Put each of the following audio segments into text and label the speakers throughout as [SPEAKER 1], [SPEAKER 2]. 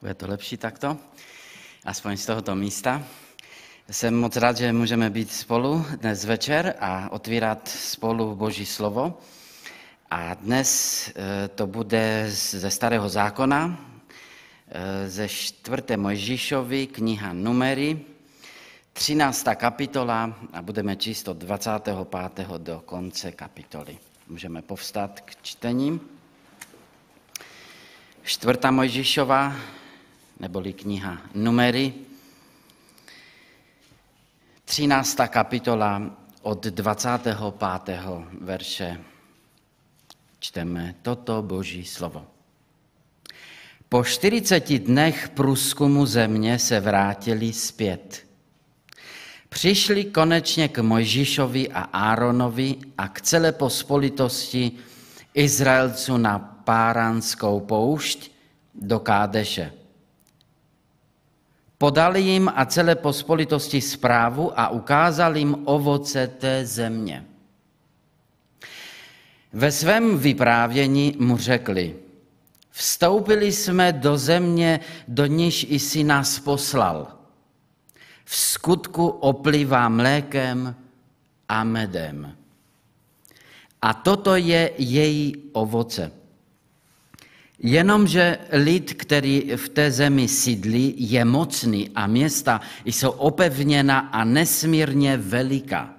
[SPEAKER 1] Bude to lepší takto, aspoň z tohoto místa. Jsem moc rád, že můžeme být spolu dnes večer a otvírat spolu Boží slovo. A dnes eh, to bude ze Starého zákona, eh, ze čtvrté Mojžíšovi, kniha Numery, 13. kapitola a budeme číst od 25. do konce kapitoly. Můžeme povstat k čtení. Čtvrtá Mojžíšova, neboli kniha Numery, 13. kapitola od 25. verše čteme toto boží slovo. Po 40 dnech průzkumu země se vrátili zpět. Přišli konečně k Mojžíšovi a Áronovi a k celé pospolitosti Izraelců na Páranskou poušť do Kádeše. Podali jim a celé pospolitosti zprávu a ukázali jim ovoce té země. Ve svém vyprávění mu řekli, vstoupili jsme do země, do níž i si nás poslal. V skutku oplývá mlékem a medem. A toto je její ovoce. Jenomže lid, který v té zemi sídlí, je mocný a města jsou opevněna a nesmírně veliká.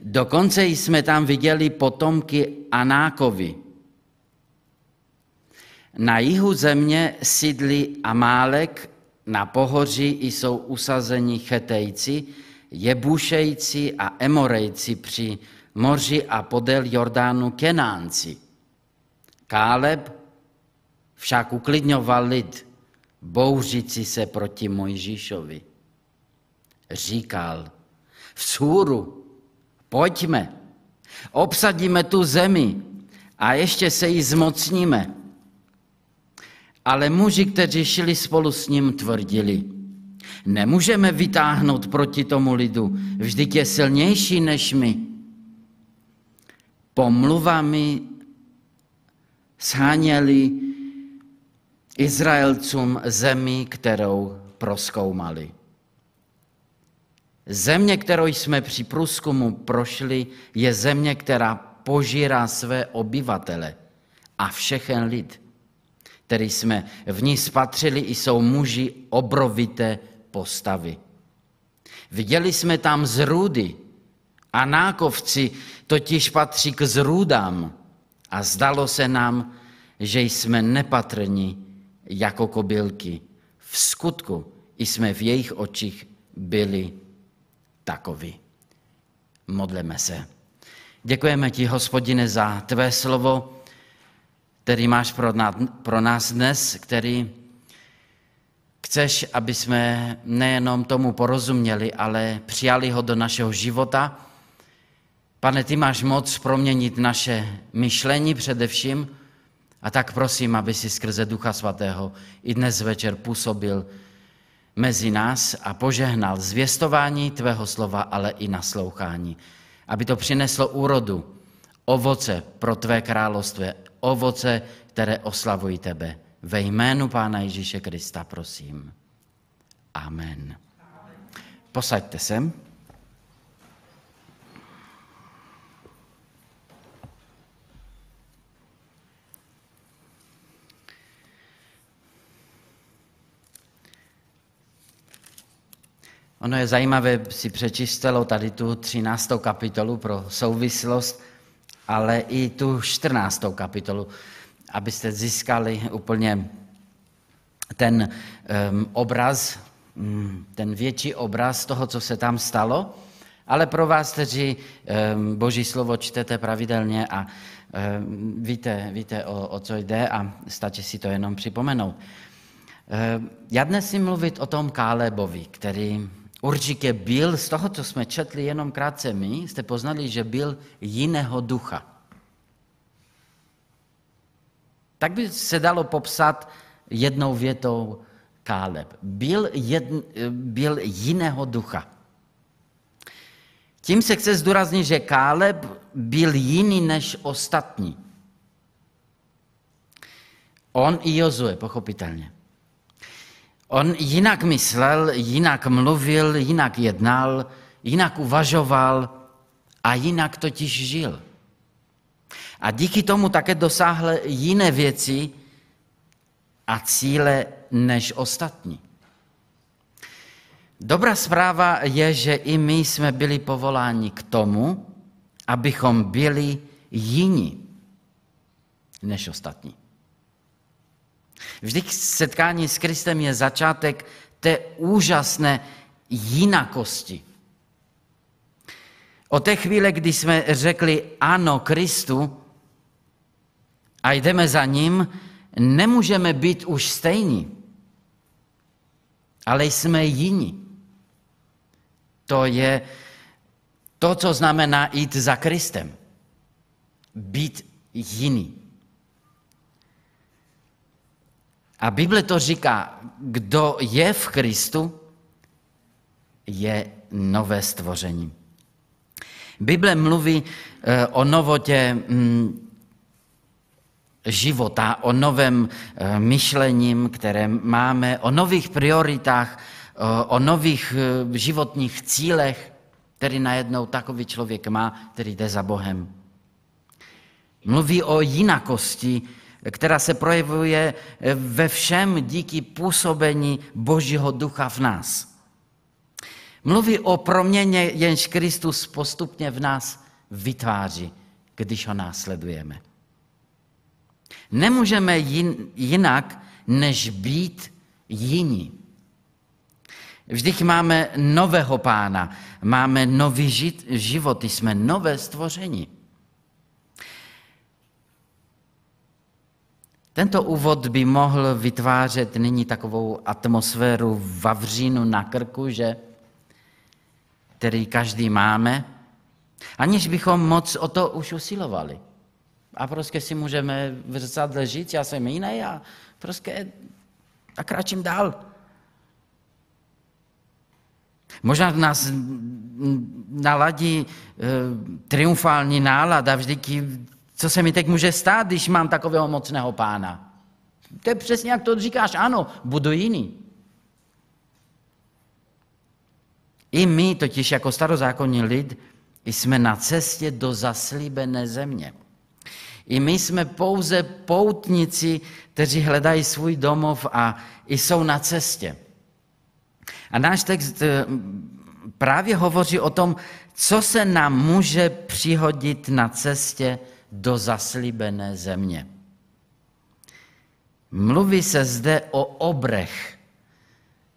[SPEAKER 1] Dokonce jsme tam viděli potomky Anákovi. Na jihu země sídlí Amálek, na pohoří jsou usazeni Chetejci, Jebušejci a Emorejci při moři a podél Jordánu Kenánci. Káleb však uklidňoval lid, bouřící se proti Mojžíšovi. Říkal, v sůru, pojďme, obsadíme tu zemi a ještě se jí zmocníme. Ale muži, kteří šli spolu s ním, tvrdili, nemůžeme vytáhnout proti tomu lidu, vždyť je silnější než my. Pomluvami sháněli Izraelcům zemi, kterou proskoumali. Země, kterou jsme při průzkumu prošli, je země, která požírá své obyvatele a všechen lid, který jsme v ní spatřili, jsou muži obrovité postavy. Viděli jsme tam zrůdy a nákovci totiž patří k zrůdám a zdalo se nám, že jsme nepatrní jako kobylky. V skutku jsme v jejich očích byli takoví. Modleme se. Děkujeme ti, hospodine, za tvé slovo, který máš pro nás, pro nás dnes, který chceš, aby jsme nejenom tomu porozuměli, ale přijali ho do našeho života. Pane, ty máš moc proměnit naše myšlení především, a tak prosím, aby si skrze Ducha Svatého i dnes večer působil mezi nás a požehnal zvěstování tvého slova, ale i naslouchání. Aby to přineslo úrodu, ovoce pro tvé království, ovoce, které oslavují tebe. Ve jménu Pána Ježíše Krista, prosím. Amen. Posaďte se. Ono je zajímavé si přečíst celou tady tu 13. kapitolu pro souvislost, ale i tu 14. kapitolu, abyste získali úplně ten um, obraz, um, ten větší obraz toho, co se tam stalo. Ale pro vás, kteří um, Boží slovo čtete pravidelně a um, víte, víte o, o co jde a stačí si to jenom připomenout. Já dnes si mluvit o tom Kálebovi, který Určitě byl, z toho, co jsme četli jenom krátce my, jste poznali, že byl jiného ducha. Tak by se dalo popsat jednou větou Káleb. Byl, jedn, byl jiného ducha. Tím se chce zdůraznit, že Káleb byl jiný než ostatní. On i Jozue, pochopitelně. On jinak myslel, jinak mluvil, jinak jednal, jinak uvažoval a jinak totiž žil. A díky tomu také dosáhl jiné věci a cíle než ostatní. Dobrá zpráva je, že i my jsme byli povoláni k tomu, abychom byli jiní než ostatní. Vždyť setkání s Kristem je začátek té úžasné jinakosti. O té chvíle, kdy jsme řekli ano Kristu a jdeme za ním, nemůžeme být už stejní, ale jsme jiní. To je to, co znamená jít za Kristem. Být jiný. A Bible to říká, kdo je v Kristu, je nové stvoření. Bible mluví eh, o novotě mm, života, o novém eh, myšlením, které máme, o nových prioritách, o nových eh, životních cílech, který najednou takový člověk má, který jde za Bohem. Mluví o jinakosti, která se projevuje ve všem díky působení Božího ducha v nás. Mluví o proměně, jenž Kristus postupně v nás vytváří, když ho následujeme. Nemůžeme jinak, než být jiní. Vždyť máme nového pána, máme nový život, jsme nové stvoření. Tento úvod by mohl vytvářet nyní takovou atmosféru vavřínu na krku, že, který každý máme, aniž bychom moc o to už usilovali. A prostě si můžeme v zrcadle žít, já jsem jiný a prostě a kráčím dál. Možná nás naladí e, triumfální nálada vždycky co se mi teď může stát, když mám takového mocného pána? To je přesně jak to říkáš, ano, budu jiný. I my totiž jako starozákonní lid jsme na cestě do zaslíbené země. I my jsme pouze poutníci, kteří hledají svůj domov a jsou na cestě. A náš text eh, právě hovoří o tom, co se nám může přihodit na cestě do zaslíbené země. Mluví se zde o obrech,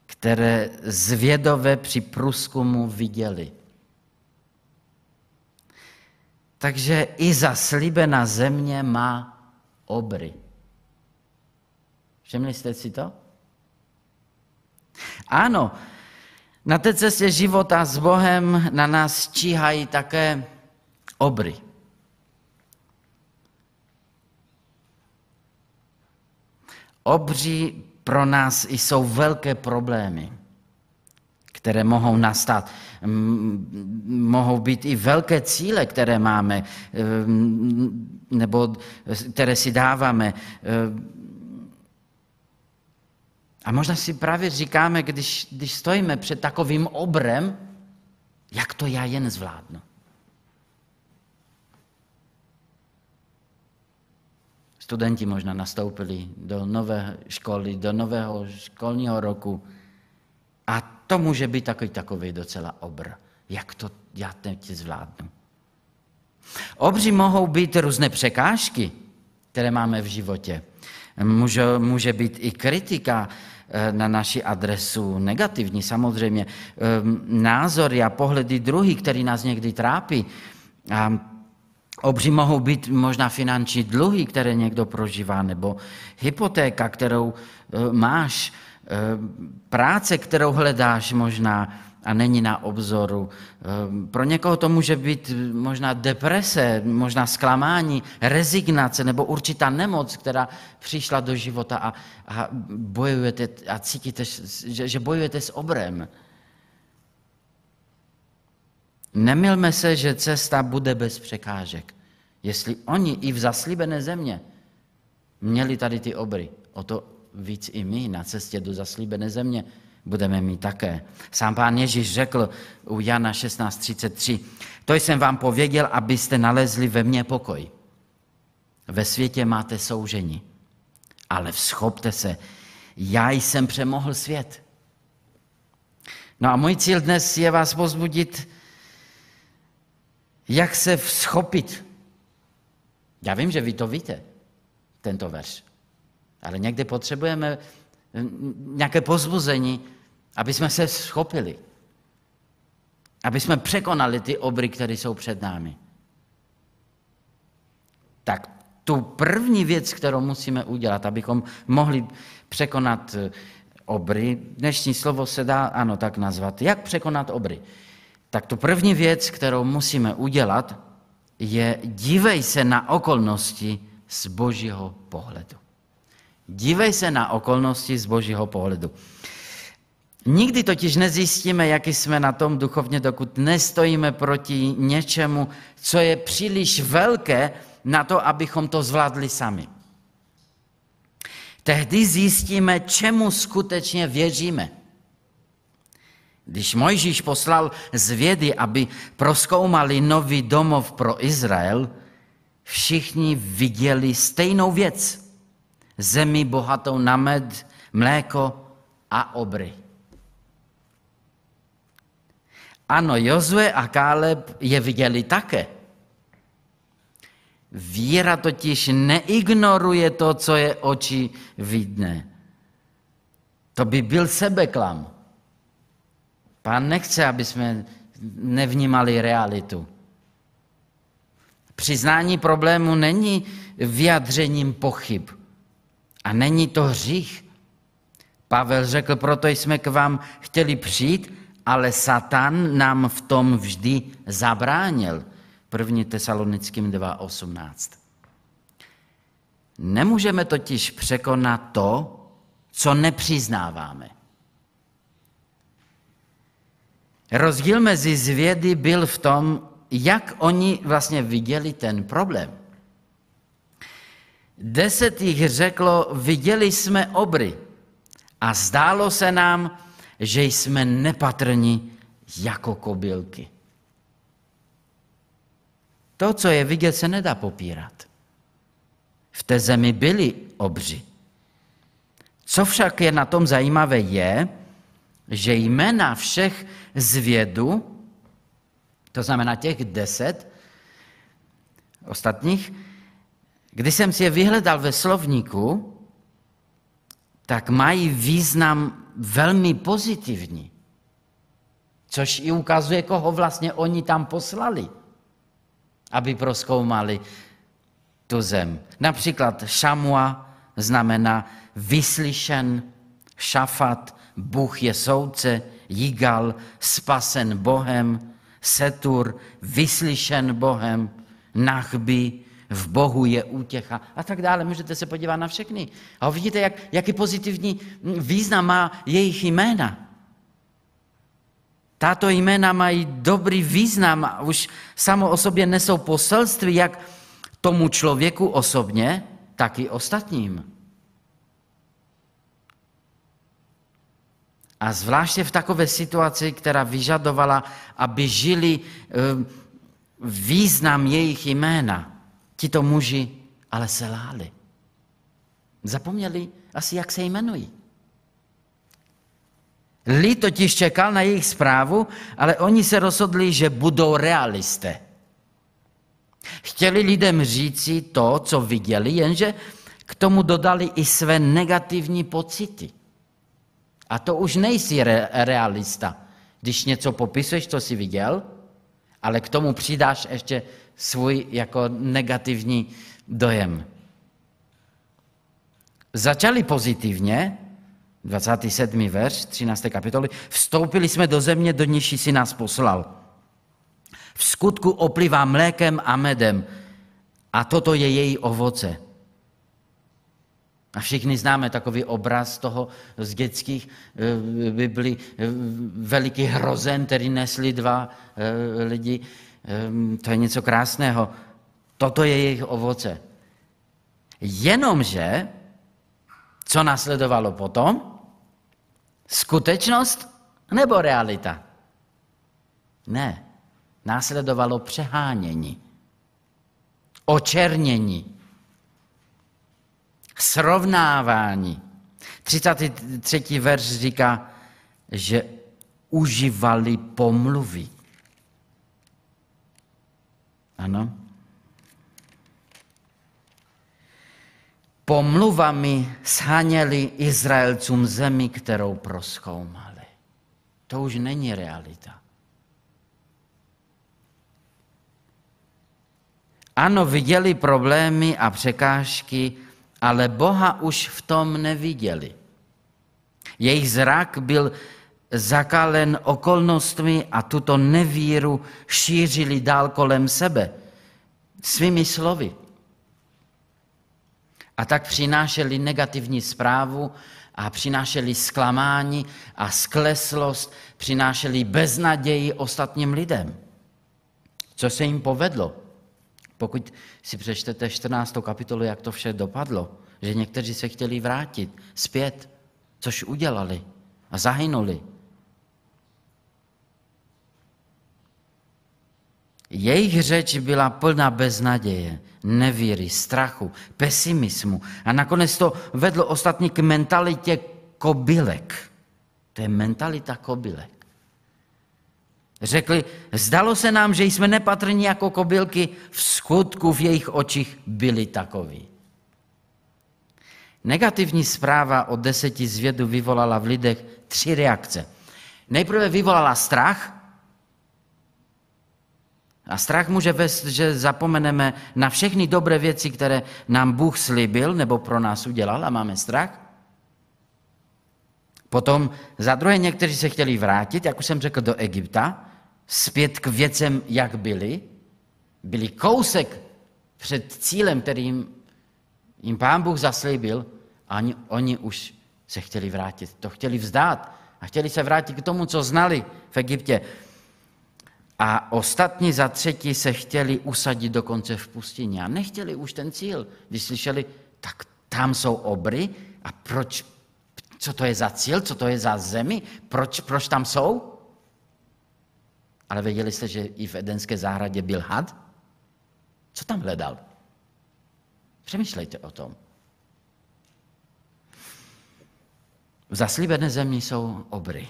[SPEAKER 1] které zvědové při průzkumu viděli. Takže i zaslíbená země má obry. Všimli jste si to? Ano, na té cestě života s Bohem na nás číhají také obry. Obří pro nás jsou velké problémy, které mohou nastat. Mohou být i velké cíle, které máme, nebo které si dáváme. A možná si právě říkáme, když, když stojíme před takovým obrem, jak to já jen zvládnu. Studenti možná nastoupili do nové školy, do nového školního roku. A to může být takový, takový docela obr. Jak to já teď zvládnu? Obři mohou být různé překážky, které máme v životě. Může, může být i kritika eh, na naši adresu, negativní samozřejmě, ehm, názory a pohledy druhých, který nás někdy trápí. A Obří mohou být možná finanční dluhy, které někdo prožívá, nebo hypotéka, kterou e, máš, e, práce, kterou hledáš možná a není na obzoru. E, pro někoho to může být možná deprese, možná zklamání, rezignace nebo určitá nemoc, která přišla do života a, a bojujete a cítíte, že, že bojujete s obrem. Nemilme se, že cesta bude bez překážek. Jestli oni i v zaslíbené země měli tady ty obry, o to víc i my na cestě do zaslíbené země budeme mít také. Sám pán Ježíš řekl u Jana 16.33, to jsem vám pověděl, abyste nalezli ve mně pokoj. Ve světě máte soužení, ale vzchopte se, já jsem přemohl svět. No a můj cíl dnes je vás pozbudit, jak se vzchopit. Já vím, že vy to víte, tento verš. Ale někdy potřebujeme nějaké pozbuzení, aby jsme se schopili. Aby jsme překonali ty obry, které jsou před námi. Tak tu první věc, kterou musíme udělat, abychom mohli překonat eh, obry, dnešní slovo se dá, ano, tak nazvat, jak překonat obry. Tak tu první věc, kterou musíme udělat, je dívej se na okolnosti z božího pohledu. Dívej se na okolnosti z božího pohledu. Nikdy totiž nezjistíme, jaký jsme na tom duchovně, dokud nestojíme proti něčemu, co je příliš velké na to, abychom to zvládli sami. Tehdy zjistíme, čemu skutečně věříme. Když Mojžíš poslal zvědy, aby proskoumali nový domov pro Izrael, všichni viděli stejnou věc. Zemi bohatou na med, mléko a obry. Ano, Jozue a Káleb je viděli také. Víra totiž neignoruje to, co je oči vidné. To by byl sebeklam. Pán nechce, aby jsme nevnímali realitu. Přiznání problému není vyjadřením pochyb. A není to hřích. Pavel řekl, proto jsme k vám chtěli přijít, ale Satan nám v tom vždy zabránil. 1. Tesalonickým 2.18. Nemůžeme totiž překonat to, co nepřiznáváme. Rozdíl mezi zvědy byl v tom, jak oni vlastně viděli ten problém. Deset jich řeklo, viděli jsme obry a zdálo se nám, že jsme nepatrní jako kobylky. To, co je vidět, se nedá popírat. V té zemi byli obři. Co však je na tom zajímavé, je, že jména všech zvědu, to znamená těch deset ostatních, když jsem si je vyhledal ve slovníku, tak mají význam velmi pozitivní. Což i ukazuje, koho vlastně oni tam poslali, aby proskoumali tu zem. Například Šamua znamená vyslyšen, Šafat, Bůh je soudce, Jigal, spasen Bohem, Setur, vyslyšen Bohem, Nachby, v Bohu je útěcha a tak dále. Můžete se podívat na všechny. A vidíte, jak, jaký pozitivní význam má jejich jména. Tato jména mají dobrý význam a už samo o sobě nesou poselství, jak tomu člověku osobně, tak i ostatním. A zvláště v takové situaci, která vyžadovala, aby žili eh, význam jejich jména, tito muži ale láli. Zapomněli asi, jak se jmenují. Lid totiž čekal na jejich zprávu, ale oni se rozhodli, že budou realisté. Chtěli lidem říci to, co viděli, jenže k tomu dodali i své negativní pocity. A to už nejsi re- realista. Když něco popisuješ, co jsi viděl, ale k tomu přidáš ještě svůj jako negativní dojem. Začali pozitivně, 27. verš 13. kapitoly, vstoupili jsme do země, do níž si nás poslal. V skutku oplivá mlékem a medem a toto je její ovoce. A všichni známe takový obraz toho z dětských eh, Biblí, eh, veliký hrozen, který nesli dva eh, lidi. Ehm, to je něco krásného. Toto je jejich ovoce. Jenomže Co následovalo potom? Skutečnost nebo realita? Ne. Následovalo přehánění, očernění, srovnávání. 33. verš říká, že užívali pomluvy. Ano. Pomluvami sháněli Izraelcům zemi, kterou proskoumali. To už není realita. Ano, viděli problémy a překážky, ale Boha už v tom neviděli. Jejich zrak byl zakalen okolnostmi a tuto nevíru šířili dál kolem sebe svými slovy. A tak přinášeli negativní zprávu a přinášeli zklamání a skleslost, přinášeli beznaději ostatním lidem. Co se jim povedlo? Pokud si přečtete 14. kapitolu, jak to vše dopadlo, že někteří se chtěli vrátit zpět, což udělali a zahynuli. Jejich řeč byla plná beznaděje, nevíry, strachu, pesimismu a nakonec to vedlo ostatní k mentalitě kobylek. To je mentalita kobylek. Řekli, zdalo se nám, že jsme nepatrní jako kobylky, v skutku v jejich očích byli takoví. Negativní zpráva o deseti zvědu vyvolala v lidech tři reakce. Nejprve vyvolala strach, a strach může vést, že zapomeneme na všechny dobré věci, které nám Bůh slíbil nebo pro nás udělal a máme strach. Potom za druhé někteří se chtěli vrátit, jak už jsem řekl, do Egypta, zpět k věcem, jak byli. Byli kousek před cílem, kterým jim pán Bůh zaslíbil a oni, oni už se chtěli vrátit. To chtěli vzdát a chtěli se vrátit k tomu, co znali v Egyptě. A ostatní za třetí se chtěli usadit dokonce v pustině a nechtěli už ten cíl. Když slyšeli, tak tam jsou obry a proč, co to je za cíl, co to je za zemi, proč, proč tam jsou? Ale věděli jste, že i v Edenské zahradě byl had? Co tam hledal? Přemýšlejte o tom. V zaslíbené zemi jsou obry.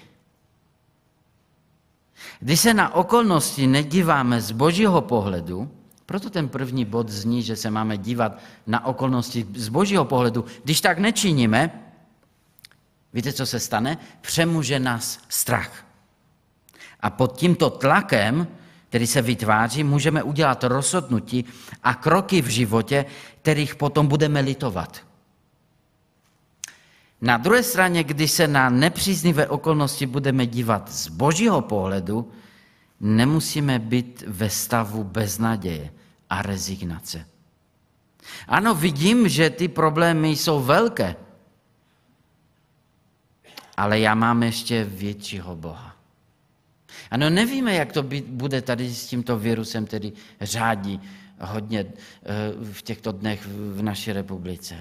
[SPEAKER 1] Když se na okolnosti nedíváme z božího pohledu, proto ten první bod zní, že se máme dívat na okolnosti z božího pohledu. Když tak nečiníme, víte, co se stane? Přemůže nás strach. A pod tímto tlakem, který se vytváří, můžeme udělat rozhodnutí a kroky v životě, kterých potom budeme litovat. Na druhé straně, když se na nepříznivé okolnosti budeme dívat z božího pohledu, nemusíme být ve stavu beznaděje a rezignace. Ano, vidím, že ty problémy jsou velké, ale já mám ještě většího Boha. Ano, nevíme, jak to bude tady s tímto virusem, který řádí hodně eh, v těchto dnech v naší republice.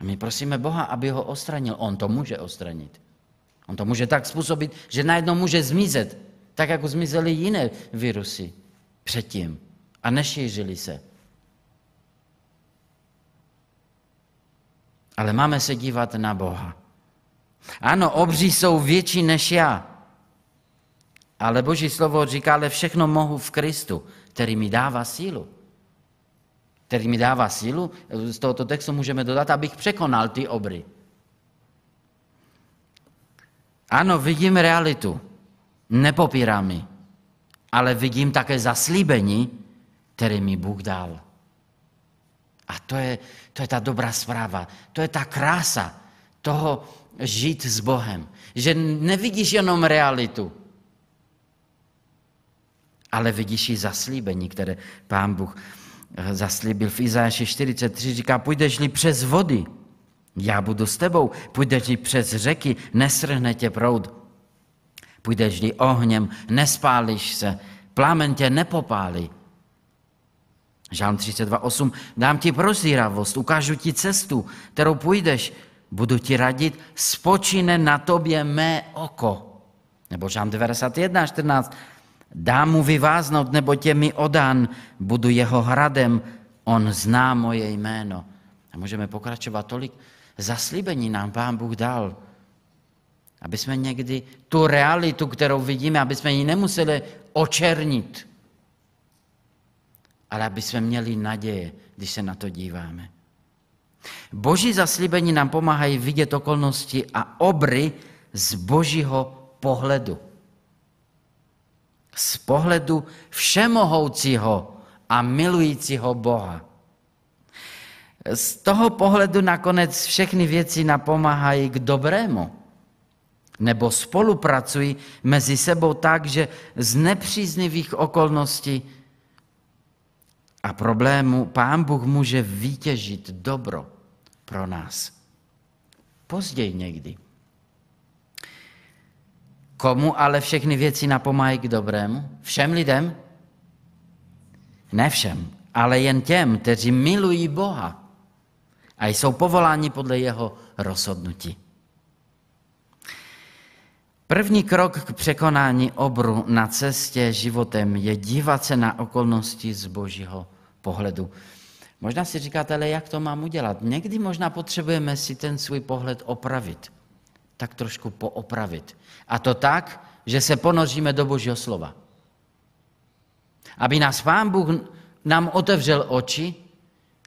[SPEAKER 1] A my prosíme Boha, aby ho ostranil. On to může ostranit. On to může tak způsobit, že najednou může zmizet, tak jako zmizely jiné virusy předtím a nešířili se. Ale máme se dívat na Boha. Ano, obří jsou větší než já. Ale Boží slovo říká, ale všechno mohu v Kristu, který mi dává sílu který mi dává sílu, z tohoto textu můžeme dodat, abych překonal ty obry. Ano, vidím realitu, nepopírám ji, ale vidím také zaslíbení, které mi Bůh dal. A to je, to je ta dobrá zpráva, to je ta krása toho žít s Bohem. Že nevidíš jenom realitu, ale vidíš i zaslíbení, které Pán Bůh zaslíbil v Izajaši 43, říká, půjdeš-li přes vody, já budu s tebou, půjdeš-li přes řeky, nesrhne tě proud. Půjdeš-li ohněm, nespálíš se, plámen tě nepopálí. Žálm 32.8. Dám ti prozíravost, ukážu ti cestu, kterou půjdeš, budu ti radit, spočine na tobě mé oko. Nebo Žálm 91.14. Dám mu vyváznout, nebo tě mi odán, budu jeho hradem, on zná moje jméno. A můžeme pokračovat tolik. Zaslíbení nám Pán Bůh dal, aby jsme někdy tu realitu, kterou vidíme, aby jsme ji nemuseli očernit, ale aby jsme měli naděje, když se na to díváme. Boží zaslíbení nám pomáhají vidět okolnosti a obry z božího pohledu. Z pohledu všemohoucího a milujícího Boha. Z toho pohledu nakonec všechny věci napomáhají k dobrému. Nebo spolupracují mezi sebou tak, že z nepříznivých okolností a problému Pán Bůh může vytěžit dobro pro nás. Později někdy. Komu ale všechny věci napomáhají k dobrému? Všem lidem? Ne všem, ale jen těm, kteří milují Boha a jsou povoláni podle jeho rozhodnutí. První krok k překonání obru na cestě životem je dívat se na okolnosti z božího pohledu. Možná si říkáte, ale jak to mám udělat? Někdy možná potřebujeme si ten svůj pohled opravit. Tak trošku poopravit. A to tak, že se ponoříme do božího slova. Aby nás Pán Bůh nám otevřel oči,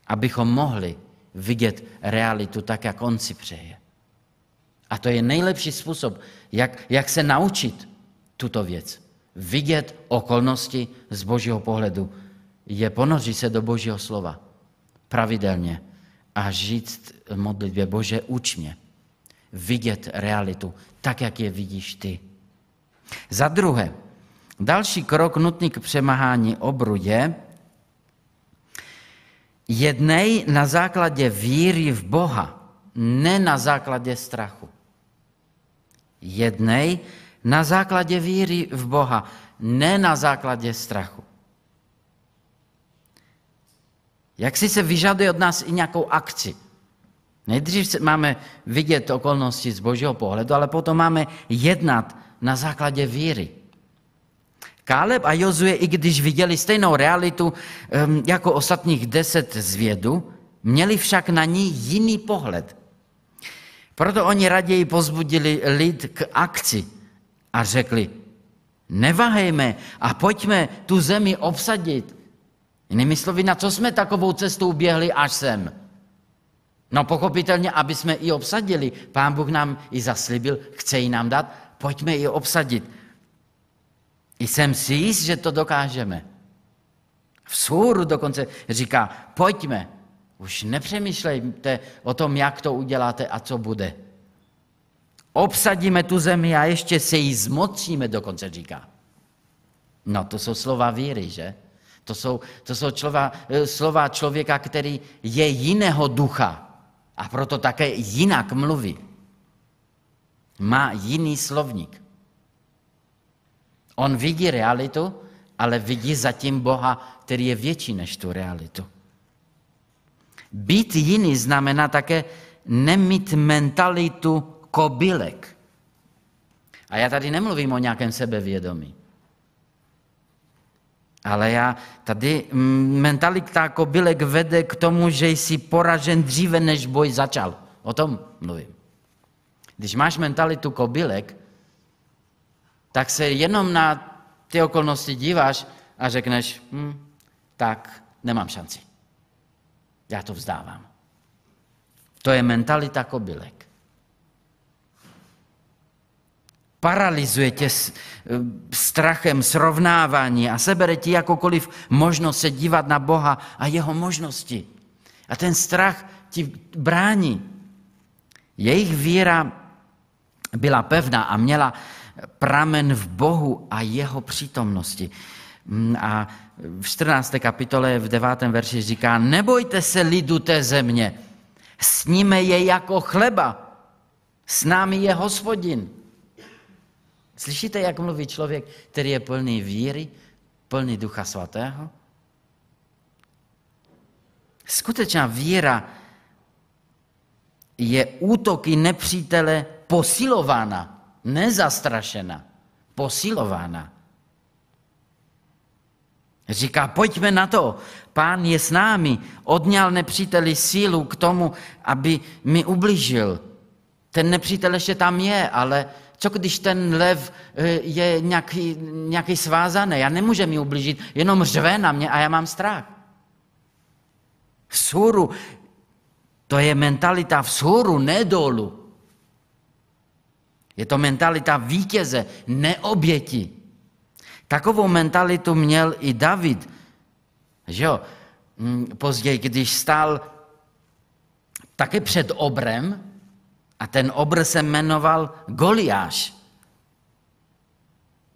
[SPEAKER 1] abychom mohli vidět realitu tak, jak On si přeje. A to je nejlepší způsob, jak, jak se naučit tuto věc. Vidět okolnosti z božího pohledu. Je ponořit se do božího slova pravidelně a žít modlitbě Bože, uč mě. Vidět realitu tak, jak je vidíš ty. Za druhé, další krok nutný k přemáhání obru je jednej na základě víry v Boha, ne na základě strachu jednej na základě víry v Boha, ne na základě strachu. Jak si se vyžaduje od nás i nějakou akci. Nejdřív máme vidět okolnosti z božího pohledu, ale potom máme jednat na základě víry. Káleb a Jozue, i když viděli stejnou realitu jako ostatních deset zvědu, měli však na ní jiný pohled. Proto oni raději pozbudili lid k akci a řekli, nevahejme a pojďme tu zemi obsadit. Jinými slovy, na co jsme takovou cestou běhli až sem? No pochopitelně, aby jsme i obsadili. Pán Bůh nám i zaslíbil, chce ji nám dát, pojďme ji obsadit. Jsem si jist, že to dokážeme. V Sůru dokonce říká, pojďme, už nepřemýšlejte o tom, jak to uděláte a co bude. Obsadíme tu zemi a ještě se jí zmocíme, dokonce říká. No to jsou slova víry, že? To jsou, to jsou slova, slova člověka, který je jiného ducha a proto také jinak mluví. Má jiný slovník. On vidí realitu, ale vidí zatím Boha, který je větší než tu realitu. Být jiný znamená také nemít mentalitu kobylek. A já tady nemluvím o nějakém sebevědomí. Ale já tady mm, mentalita kobylek vede k tomu, že jsi poražen dříve, než boj začal. O tom mluvím. Když máš mentalitu kobylek, tak se jenom na ty okolnosti díváš a řekneš, hm, tak nemám šanci. Já to vzdávám. To je mentalita kobylek. Paralizuje tě eh, strachem srovnávání a sebere ti jakokoliv možnost se dívat na Boha a jeho možnosti. A ten strach ti brání. Jejich víra byla pevná a měla pramen v Bohu a jeho přítomnosti. Mm, a v 14. kapitole v 9. verši říká, nebojte se lidu té země, sníme je jako chleba, s námi je hospodin. Slyšíte, jak mluví člověk, který je plný víry, plný ducha svatého? Skutečná víra je útoky nepřítele posilována, nezastrašena, posilována. Říká, pojďme na to, pán je s námi, odňal nepříteli sílu k tomu, aby mi ubližil. Ten nepřítel ještě tam je, ale co když ten lev eh, je nějaký, nějaký svázaný a nemůže mi ublížit, jenom řve na mě a já mám strach. Suru, to je mentalita vzhůru, ne dolů. Je to mentalita vítěze, neoběti. Takovou mentalitu měl i David. Že jo? Mm, později, když stál také před obrem, a ten obr se jmenoval Goliáš.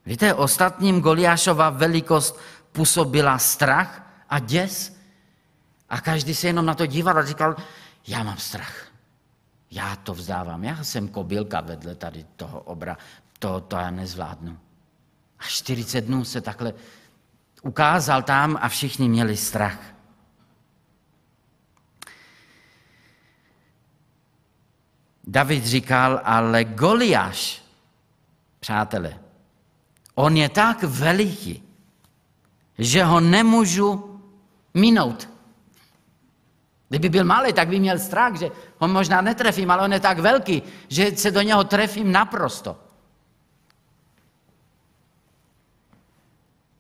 [SPEAKER 1] Víte, ostatním Goliášova velikost působila strach a děs. A každý se jenom na to díval a říkal, já mám strach. Já to vzdávám. Já jsem kobylka vedle tady toho obra. To, to já nezvládnu. A 40 dnů se takhle ukázal tam a všichni měli strach. David říkal, ale Goliáš, přátelé, on je tak veliký, že ho nemůžu minout. Kdyby byl malý, tak by měl strach, že ho možná netrefím, ale on je tak velký, že se do něho trefím naprosto.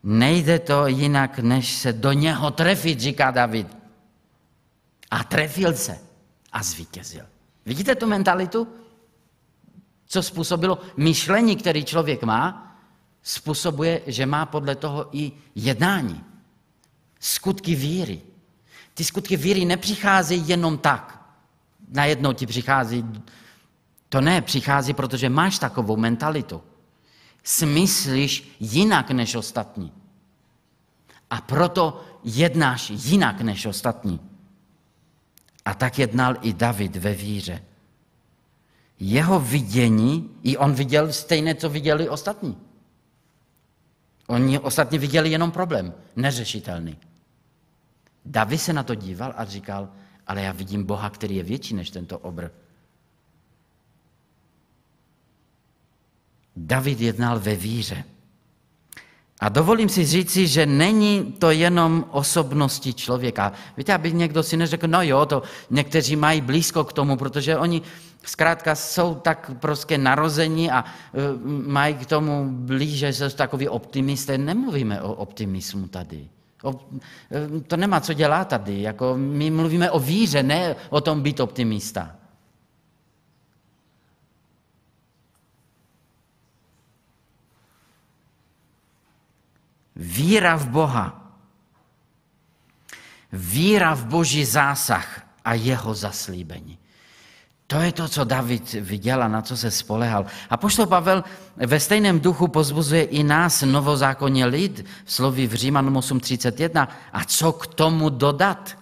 [SPEAKER 1] Nejde to jinak, než se do něho trefit, říká David. A trefil se a zvítězil. Vidíte tu mentalitu? Co způsobilo myšlení, který člověk má, způsobuje, že má podle toho i jednání. Skutky víry. Ty skutky víry nepřicházejí jenom tak. Najednou ti přichází. To ne, přichází, protože máš takovou mentalitu. Smyslíš jinak než ostatní. A proto jednáš jinak než ostatní. A tak jednal i David ve víře. Jeho vidění, i on viděl stejné, co viděli ostatní. Oni ostatní viděli jenom problém, neřešitelný. David se na to díval a říkal, ale já vidím Boha, který je větší než tento obr. David jednal ve víře. A dovolím si říci, že není to jenom osobnosti člověka. Víte, aby někdo si neřekl, no jo, to někteří mají blízko k tomu, protože oni zkrátka jsou tak prostě narození a uh, mají k tomu blíže, jsou takový optimisté. Nemluvíme o optimismu tady. O, e, to nemá co dělat tady. Jako my mluvíme o víře, ne o tom být optimista. Víra v Boha. Víra v Boží zásah a jeho zaslíbení. To je to, co David viděl a na co se spolehal. A poštol Pavel ve stejném duchu pozbuzuje i nás, novozákonně lid, v sloví v Římanům 8.31. A co k tomu dodat?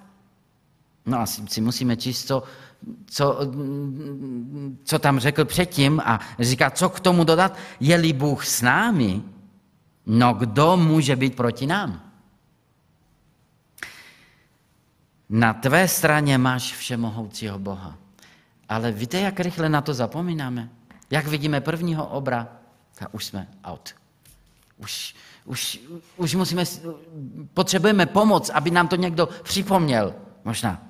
[SPEAKER 1] No asi si musíme číst, co, co, co tam řekl předtím a říká, co k tomu dodat? Je-li Bůh s námi, No kdo může být proti nám? Na tvé straně máš všemohoucího Boha. Ale víte, jak rychle na to zapomínáme? Jak vidíme prvního obra, tak už jsme out. Už, už, už musíme, potřebujeme pomoc, aby nám to někdo připomněl. Možná.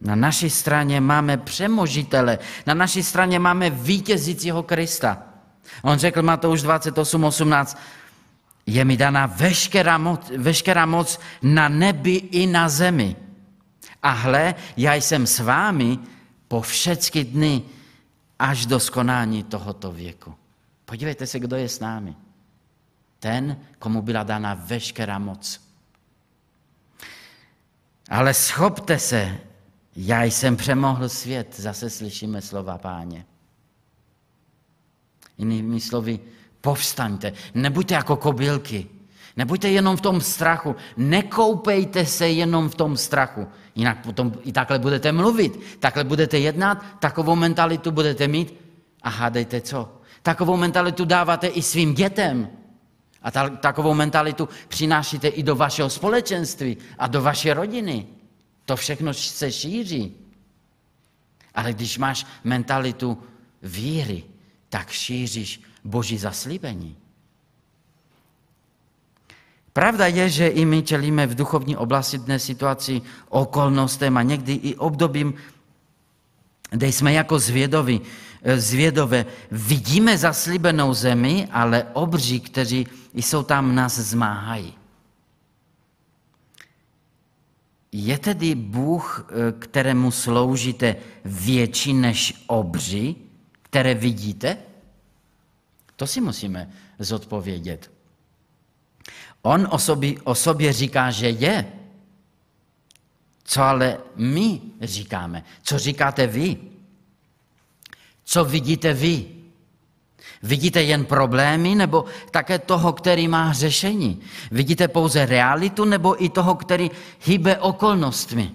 [SPEAKER 1] Na naší straně máme přemožitele, na naší straně máme vítězícího Krista. On řekl Matouš 28, 18, je mi daná veškerá moc, veškerá moc na nebi i na zemi. A hle, já jsem s vámi po všechny dny až do skonání tohoto věku. Podívejte se, kdo je s námi. Ten, komu byla dána veškerá moc. Ale schopte se, já jsem přemohl svět, zase slyšíme slova páně. Jinými slovy, povstaňte, nebuďte jako kobylky, nebuďte jenom v tom strachu, nekoupejte se jenom v tom strachu, jinak potom i takhle budete mluvit, takhle budete jednat, takovou mentalitu budete mít a hádejte co? Takovou mentalitu dáváte i svým dětem. A ta, takovou mentalitu přinášíte i do vašeho společenství a do vaší rodiny. To všechno se šíří. Ale když máš mentalitu víry, tak šíříš Boží zaslíbení. Pravda je, že i my čelíme v duchovní oblasti dnes situaci, okolnostem a někdy i obdobím, kde jsme jako zvědovi, zvědové. Vidíme zaslíbenou zemi, ale obří, kteří jsou tam, nás zmáhají. Je tedy Bůh, kterému sloužíte, větší než obři, které vidíte? To si musíme zodpovědět. On o sobě, o sobě říká, že je. Co ale my říkáme? Co říkáte vy? Co vidíte vy? Vidíte jen problémy nebo také toho, který má řešení? Vidíte pouze realitu nebo i toho, který hýbe okolnostmi?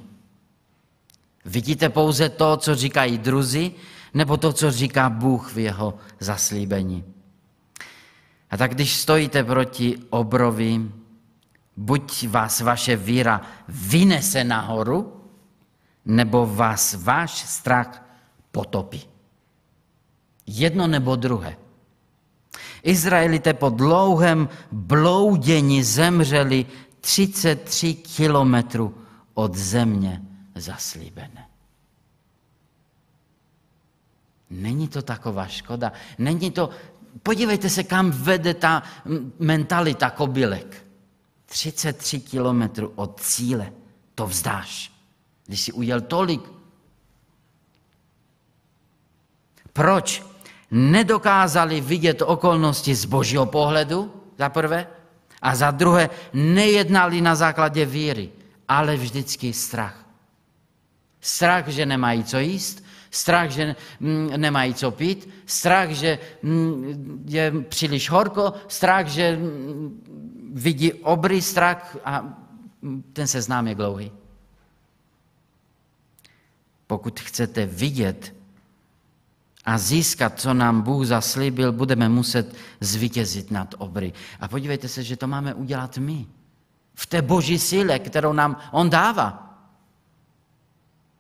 [SPEAKER 1] Vidíte pouze to, co říkají druzi, nebo to, co říká Bůh v jeho zaslíbení? A tak když stojíte proti obrovi, buď vás vaše víra vynese nahoru, nebo vás váš strach potopí. Jedno nebo druhé. Izraelité po dlouhém bloudění zemřeli 33 kilometrů od země zaslíbené. Není to taková škoda. Není to, podívejte se, kam vede ta mentalita kobylek. 33 kilometrů od cíle to vzdáš. Když si ujel tolik. Proč? nedokázali vidět okolnosti z božího pohledu, za prvé, a za druhé, nejednali na základě víry, ale vždycky strach. Strach, že nemají co jíst, strach, že mm, nemají co pít, strach, že mm, je příliš horko, strach, že mm, vidí obry strach a ten seznám je dlouhý. Pokud chcete vidět a získat, co nám Bůh zaslíbil, budeme muset zvítězit nad obry. A podívejte se, že to máme udělat my. V té boží síle, kterou nám on dává.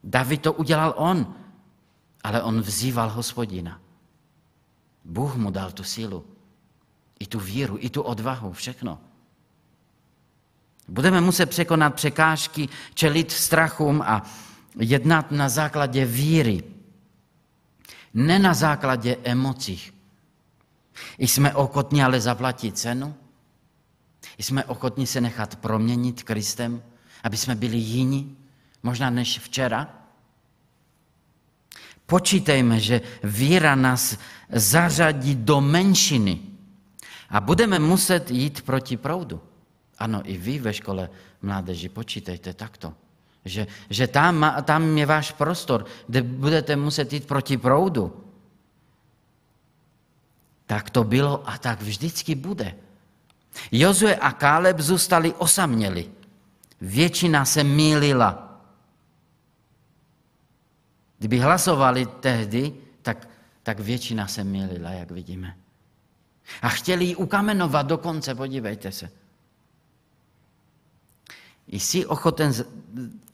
[SPEAKER 1] David to udělal on, ale on vzýval hospodina. Bůh mu dal tu sílu, i tu víru, i tu odvahu, všechno. Budeme muset překonat překážky, čelit strachům a jednat na základě víry, ne na základě emocí. Jsme ochotní ale zaplatit cenu? Jsme ochotní se nechat proměnit Kristem, aby jsme byli jiní, možná než včera? Počítejme, že víra nás zařadí do menšiny a budeme muset jít proti proudu. Ano, i vy ve škole mládeži počítejte takto. Že, že tam, tam je váš prostor, kde budete muset jít proti proudu. Tak to bylo a tak vždycky bude. Jozue a Káleb zůstali osaměli. Většina se mýlila. Kdyby hlasovali tehdy, tak, tak většina se mýlila, jak vidíme. A chtěli ji ukamenovat dokonce, podívejte se. Jsi ochoten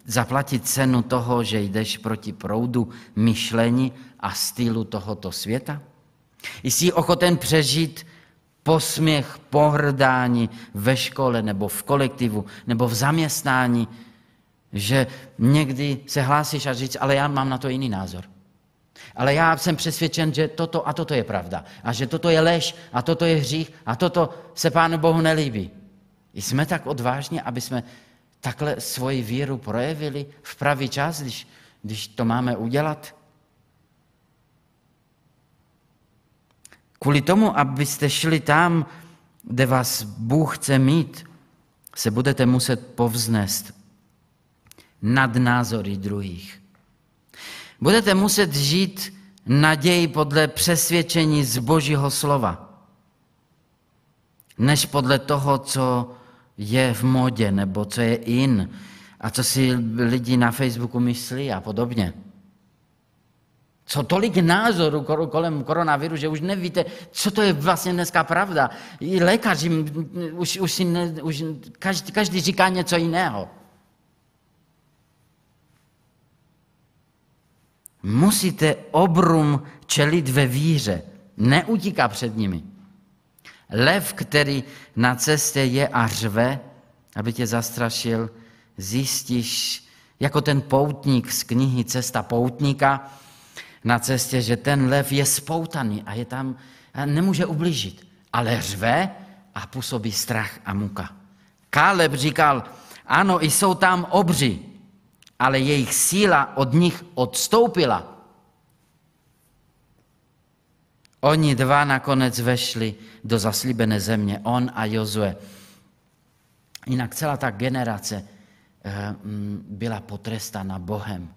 [SPEAKER 1] zaplatit cenu toho, že jdeš proti proudu myšlení a stylu tohoto světa? Jsi ochoten přežít posměch, pohrdání ve škole nebo v kolektivu nebo v zaměstnání, že někdy se hlásíš a říct, ale já mám na to jiný názor. Ale já jsem přesvědčen, že toto a toto je pravda. A že toto je lež a toto je hřích a toto se Pánu Bohu nelíbí. Jsme tak odvážní, aby jsme takhle svoji víru projevili v pravý čas, když, když to máme udělat? Kvůli tomu, abyste šli tam, kde vás Bůh chce mít, se budete muset povznést nad názory druhých. Budete muset žít naději podle přesvědčení z Božího slova, než podle toho, co je v modě, nebo co je in a co si lidi na Facebooku myslí a podobně. Co tolik názorů kolem koronaviru, že už nevíte, co to je vlastně dneska pravda. I lékaři už, už, si ne, už každý, každý říká něco jiného. Musíte obrum čelit ve víře. Neutíká před nimi. Lev, který na cestě je a řve, aby tě zastrašil, zjistíš, jako ten poutník z knihy Cesta poutníka na cestě, že ten lev je spoutaný a je tam, a nemůže ublížit, ale řve a působí strach a muka. Káleb říkal, ano, jsou tam obři, ale jejich síla od nich odstoupila. Oni dva nakonec vešli do zaslíbené země, on a Jozue. Jinak celá ta generace eh, mm, byla potrestána Bohem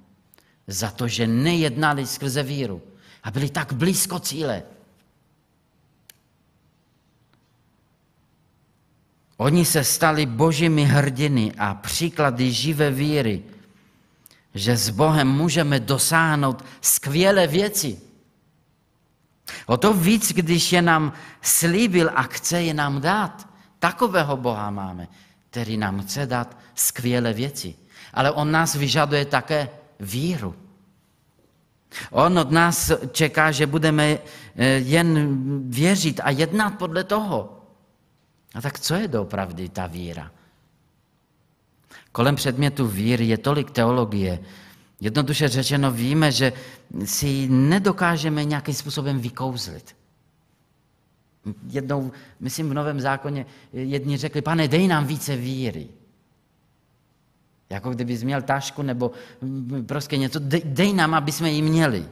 [SPEAKER 1] za to, že nejednali skrze víru a byli tak blízko cíle. Oni se stali božími hrdiny a příklady živé víry, že s Bohem můžeme dosáhnout skvělé věci. O to víc, když je nám slíbil a chce je nám dát. Takového Boha máme, který nám chce dát skvělé věci. Ale on nás vyžaduje také víru. On od nás čeká, že budeme eh, jen věřit a jednat podle toho. A tak co je doopravdy ta víra? Kolem předmětu víry je tolik teologie. Jednoduše řečeno víme, že si ji nedokážeme nějakým způsobem vykouzlit. Jednou, myslím v Novém zákoně, jedni řekli, pane, dej nám více víry. Jako kdyby měl tašku nebo prostě něco, dej, nám, aby jsme ji měli.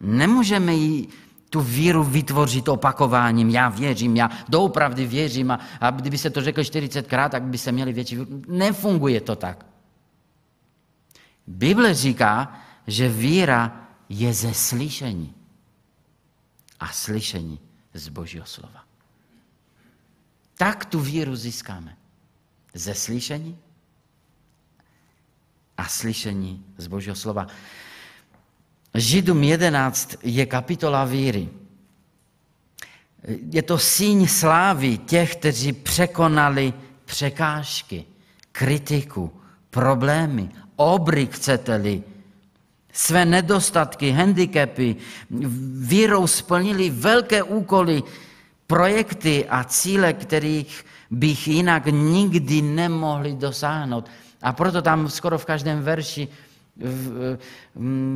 [SPEAKER 1] Nemůžeme jí tu víru vytvořit opakováním. Já věřím, já doopravdy věřím a, a kdyby se to řekl 40krát, tak by se měli větší... Nefunguje to tak. Bible říká, že víra je ze slyšení. A slyšení z Božího slova. Tak tu víru získáme ze slyšení a slyšení z Božího slova. Židům 11 je kapitola víry. Je to síň slávy těch, kteří překonali překážky, kritiku, problémy, obry, chcete-li, své nedostatky, handicapy, vírou splnili velké úkoly, projekty a cíle, kterých bych jinak nikdy nemohli dosáhnout. A proto tam skoro v každém verši,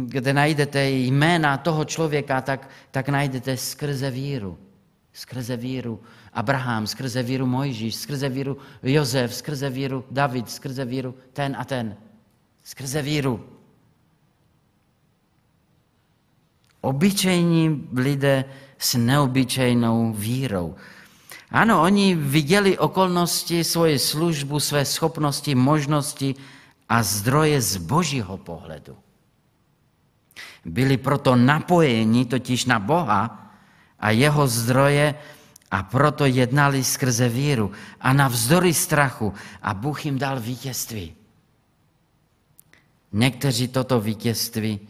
[SPEAKER 1] kde najdete jména toho člověka, tak, tak najdete skrze víru. Skrze víru Abraham, skrze víru Mojžíš, skrze víru Jozef, skrze víru David, skrze víru ten a ten. Skrze víru. Obyčejní lidé s neobyčejnou vírou. Ano, oni viděli okolnosti, svoje službu, své schopnosti, možnosti a zdroje z božího pohledu. Byli proto napojeni totiž na Boha a jeho zdroje a proto jednali skrze víru a navzdory strachu a Bůh jim dal vítězství. Někteří toto vítězství,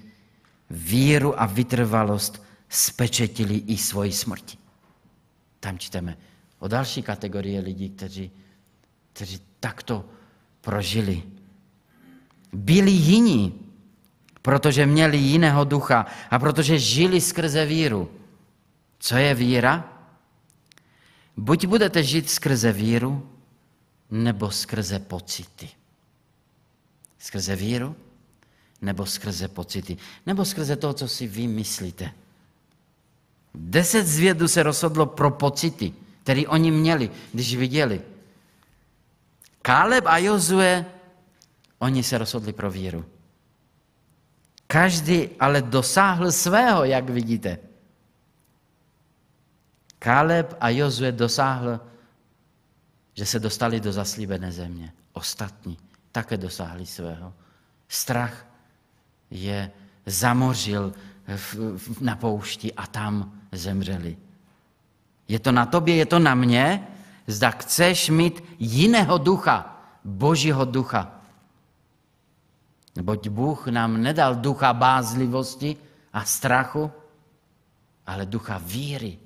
[SPEAKER 1] víru a vytrvalost spečetili i svoji smrti. Tam čteme o další kategorie lidí, kteří, kteří takto prožili. Byli jiní, protože měli jiného ducha a protože žili skrze víru. Co je víra? Buď budete žít skrze víru, nebo skrze pocity. Skrze víru, nebo skrze pocity, nebo skrze to, co si vy myslíte. Deset zvědů se rozhodlo pro pocity který oni měli, když viděli. Káleb a Jozue, oni se rozhodli pro víru. Každý ale dosáhl svého, jak vidíte. Káleb a Jozue dosáhl, že se dostali do zaslíbené země. Ostatní také dosáhli svého. Strach je zamořil na poušti a tam zemřeli. Je to na tobě, je to na mě, zda chceš mít jiného ducha, božího ducha. Neboť Bůh nám nedal ducha bázlivosti a strachu, ale ducha víry,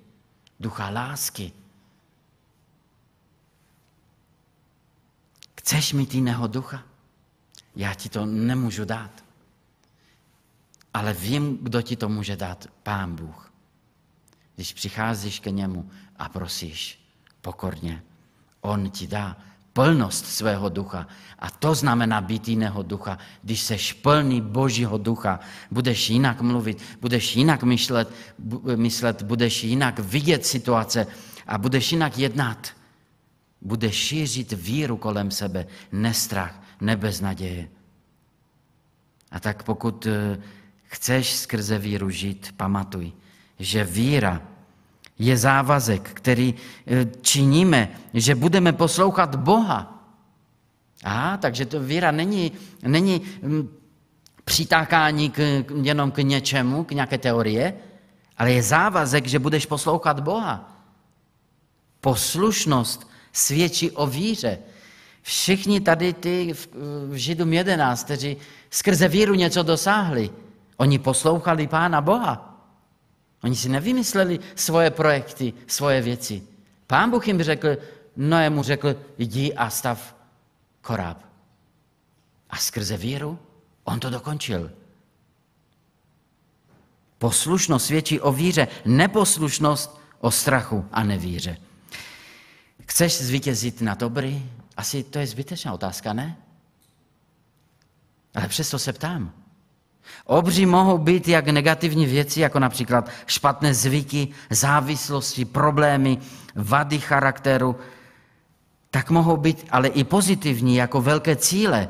[SPEAKER 1] ducha lásky. Chceš mít jiného ducha? Já ti to nemůžu dát. Ale vím, kdo ti to může dát. Pán Bůh. Když přicházíš ke němu a prosíš pokorně, on ti dá plnost svého ducha. A to znamená být jiného ducha. Když seš plný Božího ducha, budeš jinak mluvit, budeš jinak myšlet, myslet, budeš jinak vidět situace a budeš jinak jednat. Budeš šířit víru kolem sebe, nestrach, nebeznaděje. A tak pokud eh, chceš skrze víru žít, pamatuj, že víra je závazek, který eh, činíme, že budeme poslouchat Boha. A, takže to víra není, není hm, přitákání k, jenom k něčemu, k nějaké teorie, ale je závazek, že budeš poslouchat Boha. Poslušnost svědčí o víře. Všichni tady ty v, v Židům 11, kteří skrze víru něco dosáhli, oni poslouchali Pána Boha. Oni si nevymysleli svoje projekty, svoje věci. Pán Bůh jim řekl, Noé mu řekl, jdi a stav koráb. A skrze víru on to dokončil. Poslušnost svědčí o víře, neposlušnost o strachu a nevíře. Chceš zvítězit na dobrý? Asi to je zbytečná otázka, ne? Ale přesto se ptám. Obří mohou být jak negativní věci, jako například špatné zvyky, závislosti, problémy, vady charakteru, tak mohou být ale i pozitivní, jako velké cíle,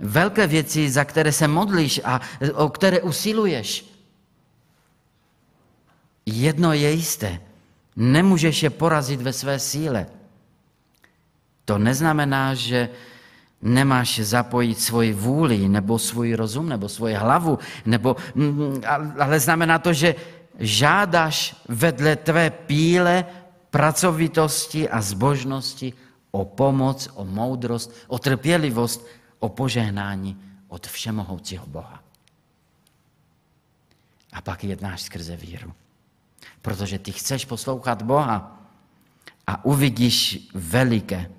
[SPEAKER 1] velké věci, za které se modlíš a o které usiluješ. Jedno je jisté, nemůžeš je porazit ve své síle. To neznamená, že nemáš zapojit svoji vůli, nebo svůj rozum, nebo svoji hlavu, nebo, mm, ale znamená to, že žádáš vedle tvé píle pracovitosti a zbožnosti o pomoc, o moudrost, o trpělivost, o požehnání od všemohoucího Boha. A pak jednáš skrze víru. Protože ty chceš poslouchat Boha a uvidíš veliké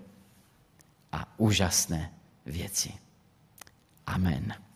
[SPEAKER 1] a úžasné věci. Amen.